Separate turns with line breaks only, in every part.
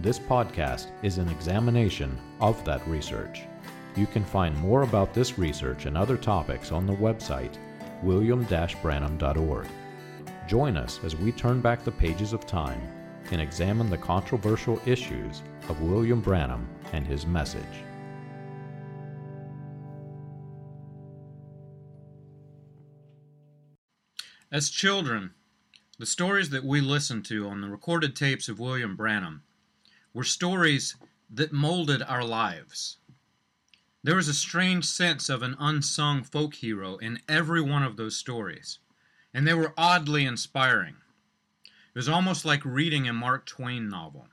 This podcast is an examination of that research. You can find more about this research and other topics on the website william-branham.org. Join us as we turn back the pages of time and examine the controversial issues of William Branham and his message.
As children, the stories that we listened to on the recorded tapes of William Branham were stories that molded our lives. There was a strange sense of an unsung folk hero in every one of those stories, and they were oddly inspiring. It was almost like reading a Mark Twain novel.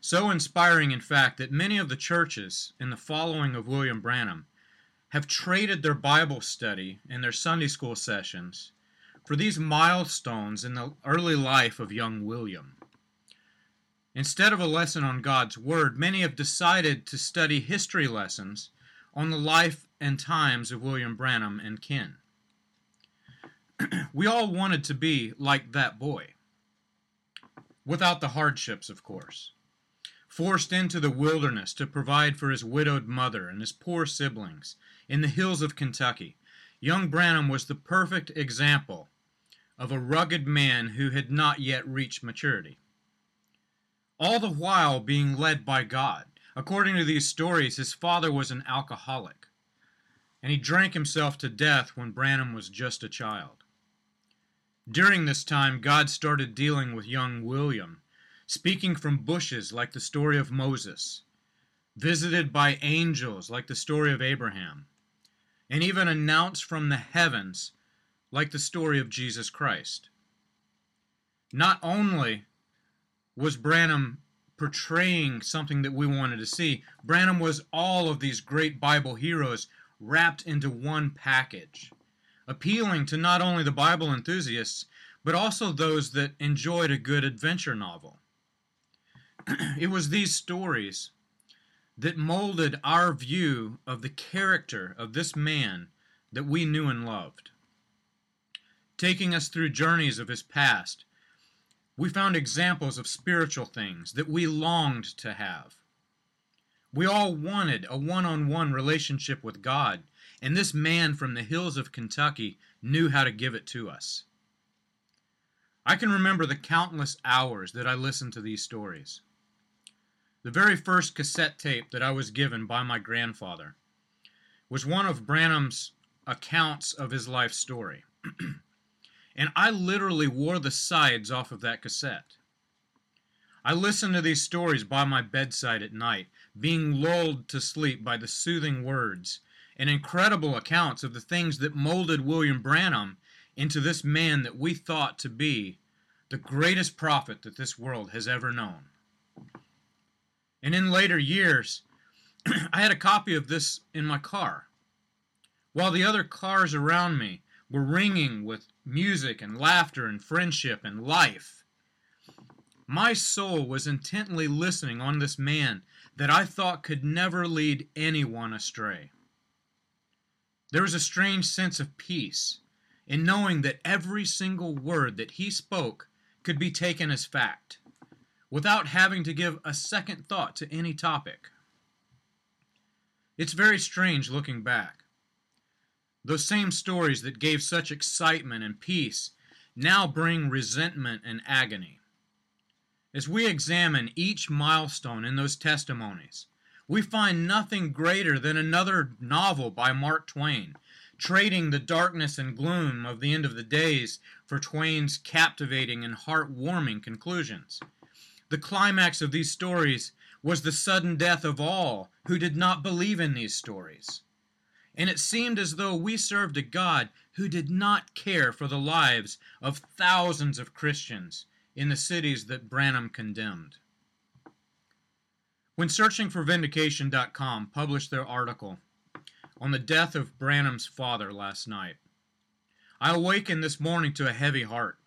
So inspiring, in fact, that many of the churches in the following of William Branham have traded their Bible study and their Sunday school sessions for these milestones in the early life of young William. Instead of a lesson on God's Word, many have decided to study history lessons on the life and times of William Branham and kin. we all wanted to be like that boy, without the hardships, of course. Forced into the wilderness to provide for his widowed mother and his poor siblings in the hills of Kentucky, young Branham was the perfect example of a rugged man who had not yet reached maturity all the while being led by God. According to these stories, his father was an alcoholic, and he drank himself to death when Branham was just a child. During this time, God started dealing with young William, speaking from bushes like the story of Moses, visited by angels like the story of Abraham, and even announced from the heavens like the story of Jesus Christ. Not only was Branham portraying something that we wanted to see. Branham was all of these great Bible heroes wrapped into one package, appealing to not only the Bible enthusiasts, but also those that enjoyed a good adventure novel. it was these stories that molded our view of the character of this man that we knew and loved, taking us through journeys of his past we found examples of spiritual things that we longed to have. We all wanted a one on one relationship with God, and this man from the hills of Kentucky knew how to give it to us. I can remember the countless hours that I listened to these stories. The very first cassette tape that I was given by my grandfather was one of Branham's accounts of his life story. and I literally wore the sides off of that cassette. I listened to these stories by my bedside at night, being lulled to sleep by the soothing words and incredible accounts of the things that molded William Branham into this man that we thought to be the greatest prophet that this world has ever known. And in later years, I had a copy of this in my car. While the other cars around me were ringing with music and laughter and friendship and life. My soul was intently listening on this man that I thought could never lead anyone astray. There was a strange sense of peace in knowing that every single word that he spoke could be taken as fact, without having to give a second thought to any topic. It's very strange looking back. Those same stories that gave such excitement and peace now bring resentment and agony. As we examine each milestone in those testimonies, we find nothing greater than another novel by Mark Twain, trading the darkness and gloom of the end of the days for Twain's captivating and heart-warming conclusions. The climax of these stories was the sudden death of all who did not believe in these stories. And it seemed as though we served a God who did not care for the lives of thousands of Christians in the cities that Branham condemned. When searchingforvindication.com published their article on the death of Branham's father last night, I awakened this morning to a heavy heart.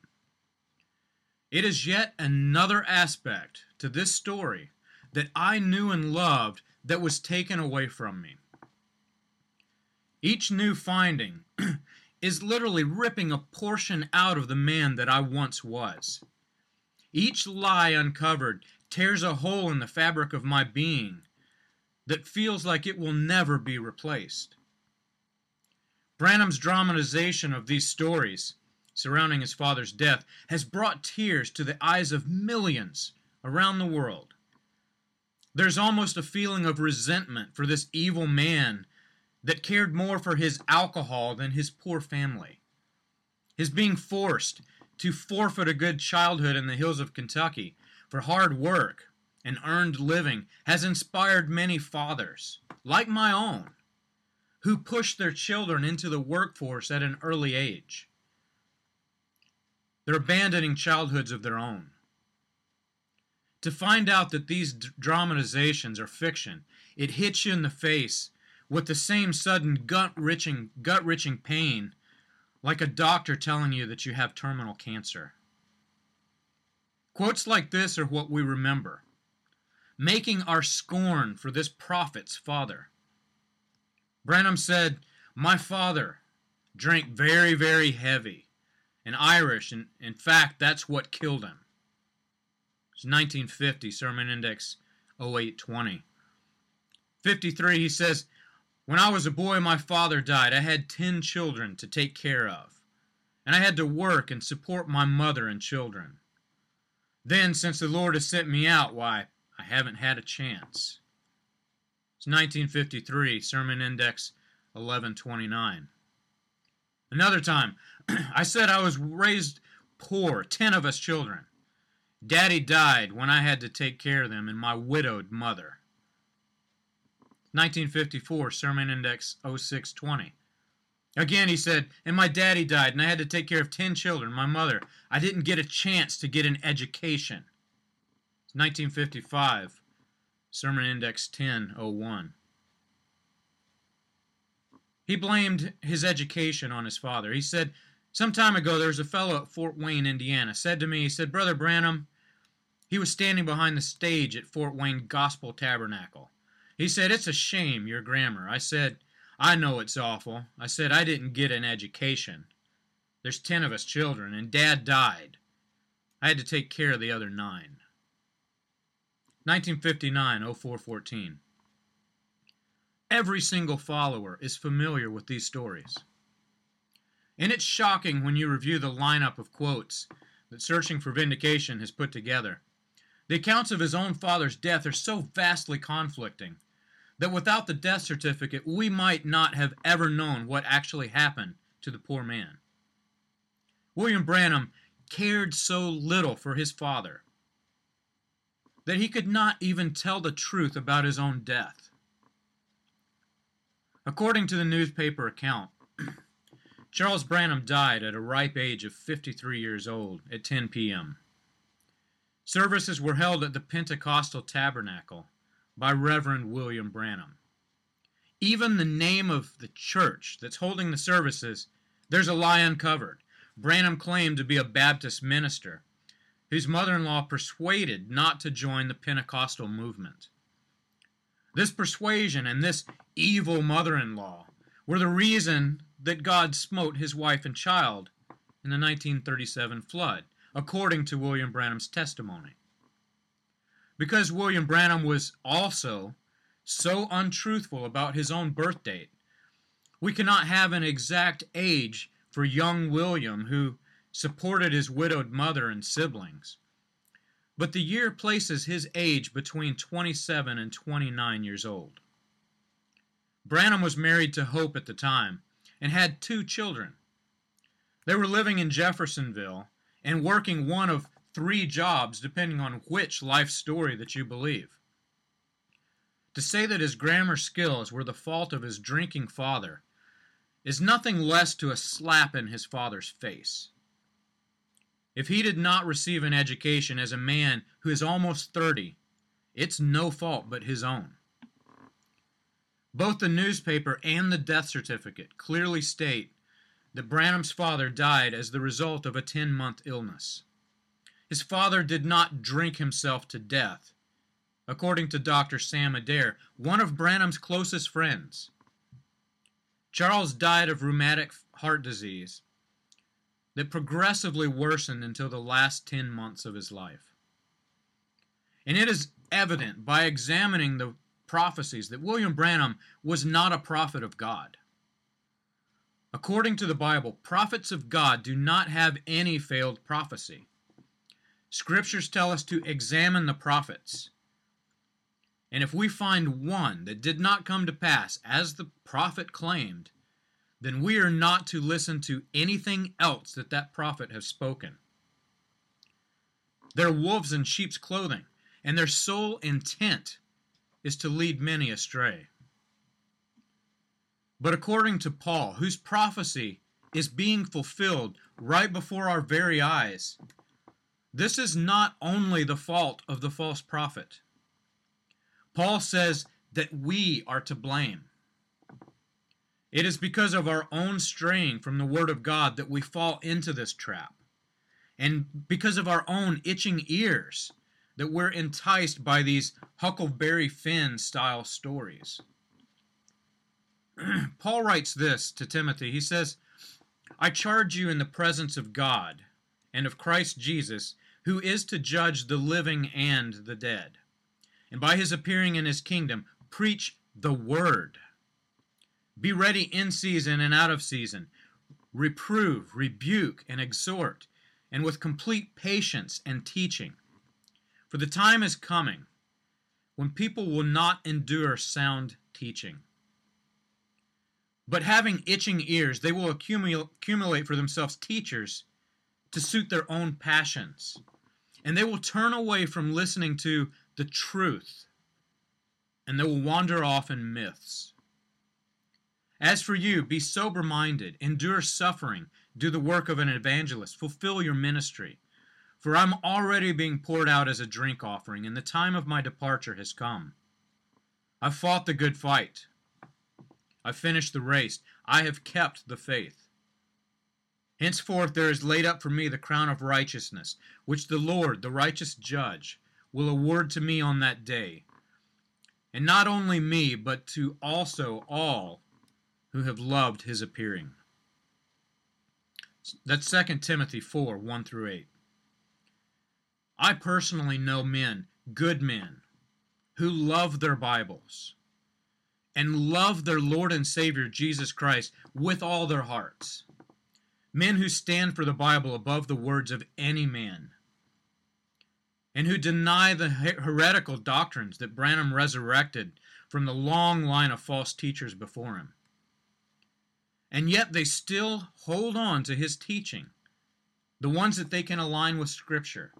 It is yet another aspect to this story that I knew and loved that was taken away from me. Each new finding is literally ripping a portion out of the man that I once was. Each lie uncovered tears a hole in the fabric of my being that feels like it will never be replaced. Branham's dramatization of these stories surrounding his father's death has brought tears to the eyes of millions around the world. There's almost a feeling of resentment for this evil man that cared more for his alcohol than his poor family. His being forced to forfeit a good childhood in the hills of Kentucky for hard work and earned living has inspired many fathers, like my own, who pushed their children into the workforce at an early age. They're abandoning childhoods of their own. To find out that these dramatizations are fiction, it hits you in the face with the same sudden gut-wrenching, gut-wrenching pain like a doctor telling you that you have terminal cancer. Quotes like this are what we remember, making our scorn for this prophet's father. Branham said, My father drank very, very heavy and Irish, and in fact, that's what killed him. It's 1950, Sermon Index 0820. 53, he says, When I was a boy, my father died. I had 10 children to take care of, and I had to work and support my mother and children. Then, since the Lord has sent me out, why, I haven't had a chance. It's 1953, Sermon Index 1129. Another time, I said I was raised poor, ten of us children. Daddy died when I had to take care of them and my widowed mother. 1954, Sermon Index 0620. Again, he said, and my daddy died, and I had to take care of 10 children, my mother. I didn't get a chance to get an education. 1955, Sermon Index 1001. He blamed his education on his father. He said, Some time ago there was a fellow at Fort Wayne, Indiana, said to me, he said, Brother Branham, he was standing behind the stage at Fort Wayne Gospel Tabernacle. He said, It's a shame, your grammar. I said, I know it's awful. I said, I didn't get an education. There's ten of us children, and Dad died. I had to take care of the other nine. 1959 0414. Every single follower is familiar with these stories. And it's shocking when you review the lineup of quotes that Searching for Vindication has put together. The accounts of his own father's death are so vastly conflicting that without the death certificate, we might not have ever known what actually happened to the poor man. William Branham cared so little for his father that he could not even tell the truth about his own death. According to the newspaper account, Charles Branham died at a ripe age of 53 years old at 10 p.m. Services were held at the Pentecostal Tabernacle by Reverend William Branham. Even the name of the church that's holding the services, there's a lie uncovered. Branham claimed to be a Baptist minister whose mother in law persuaded not to join the Pentecostal movement. This persuasion and this evil mother in law were the reason that God smote his wife and child in the 1937 flood, according to William Branham's testimony. Because William Branham was also so untruthful about his own birth date, we cannot have an exact age for young William, who supported his widowed mother and siblings. but the year places his age between 27 and 29 years old. Branham was married to Hope at the time and had two children. They were living in Jeffersonville and working one of three jobs, depending on which life story that you believe. To say that his grammar skills were the fault of his drinking father is nothing less to a slap in his father's face. If he did not receive an education as a man who is almost 30, it's no fault but his own. Both the newspaper and the death certificate clearly state that Branham's father died as the result of a 10 month illness. His father did not drink himself to death, according to Dr. Sam Adair, one of Branham's closest friends. Charles died of rheumatic heart disease that progressively worsened until the last 10 months of his life. And it is evident by examining the prophecies that William Branham was not a prophet of God. According to the Bible, prophets of God do not have any failed prophecy. Scriptures tell us to examine the prophets. And if we find one that did not come to pass as the prophet claimed, then we are not to listen to anything else that that prophet has spoken. They're wolves in sheep's clothing, and their sole intent is to lead many astray. But according to Paul, whose prophecy is being fulfilled right before our very eyes, this is not only the fault of the false prophet. Paul says that we are to blame. It is because of our own straying from the Word of God that we fall into this trap. And because of our own itching ears that we're enticed by these Huckleberry Finn style stories. Paul writes this to Timothy. He says, I charge you in the presence of God and of Christ Jesus, who is to judge the living and the dead. And by his appearing in his kingdom, preach the word. Be ready in season and out of season. Reprove, rebuke, and exhort, and with complete patience and teaching. For the time is coming when people will not endure sound teaching. But having itching ears, they will accumulate for themselves teachers to suit their own passions. And they will turn away from listening to the truth, and they will wander off in myths. As for you, be sober minded, endure suffering, do the work of an evangelist, fulfill your ministry. For I'm already being poured out as a drink offering, and the time of my departure has come. I've fought the good fight. I've finished the race. I have kept the faith. Henceforth there is laid up for me the crown of righteousness, which the Lord, the righteous judge, will award to me on that day. And not only me, but to also all who have loved his appearing. That's 2 Timothy 4 1 through 8. I personally know men, good men, who love their Bibles and love their Lord and Savior Jesus Christ with all their hearts. Men who stand for the Bible above the words of any man and who deny the heretical doctrines that Branham resurrected from the long line of false teachers before him. And yet they still hold on to his teaching, the ones that they can align with Scripture.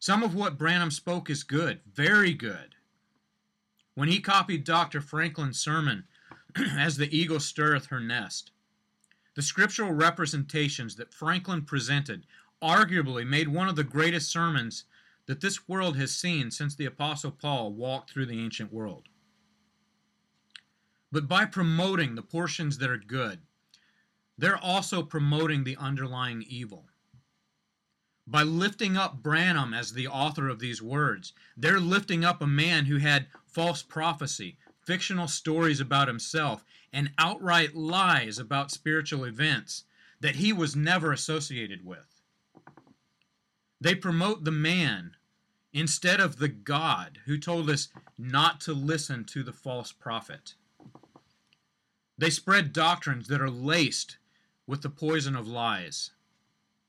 Some of what Branham spoke is good, very good. When he copied Dr. Franklin's sermon, As the Eagle Stirreth Her Nest, the scriptural representations that Franklin presented arguably made one of the greatest sermons that this world has seen since the Apostle Paul walked through the ancient world. But by promoting the portions that are good, they're also promoting the underlying evil by lifting up Branham as the author of these words. They're lifting up a man who had false prophecy, fictional stories about himself, and outright lies about spiritual events that he was never associated with. They promote the man instead of the God who told us not to listen to the false prophet. They spread doctrines that are laced with the poison of lies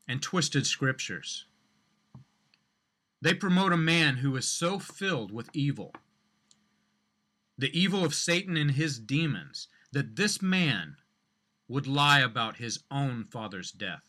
and twisted scriptures. They promote a man who is so filled with evil, the evil of Satan and his demons, that this man would lie about his own father's death.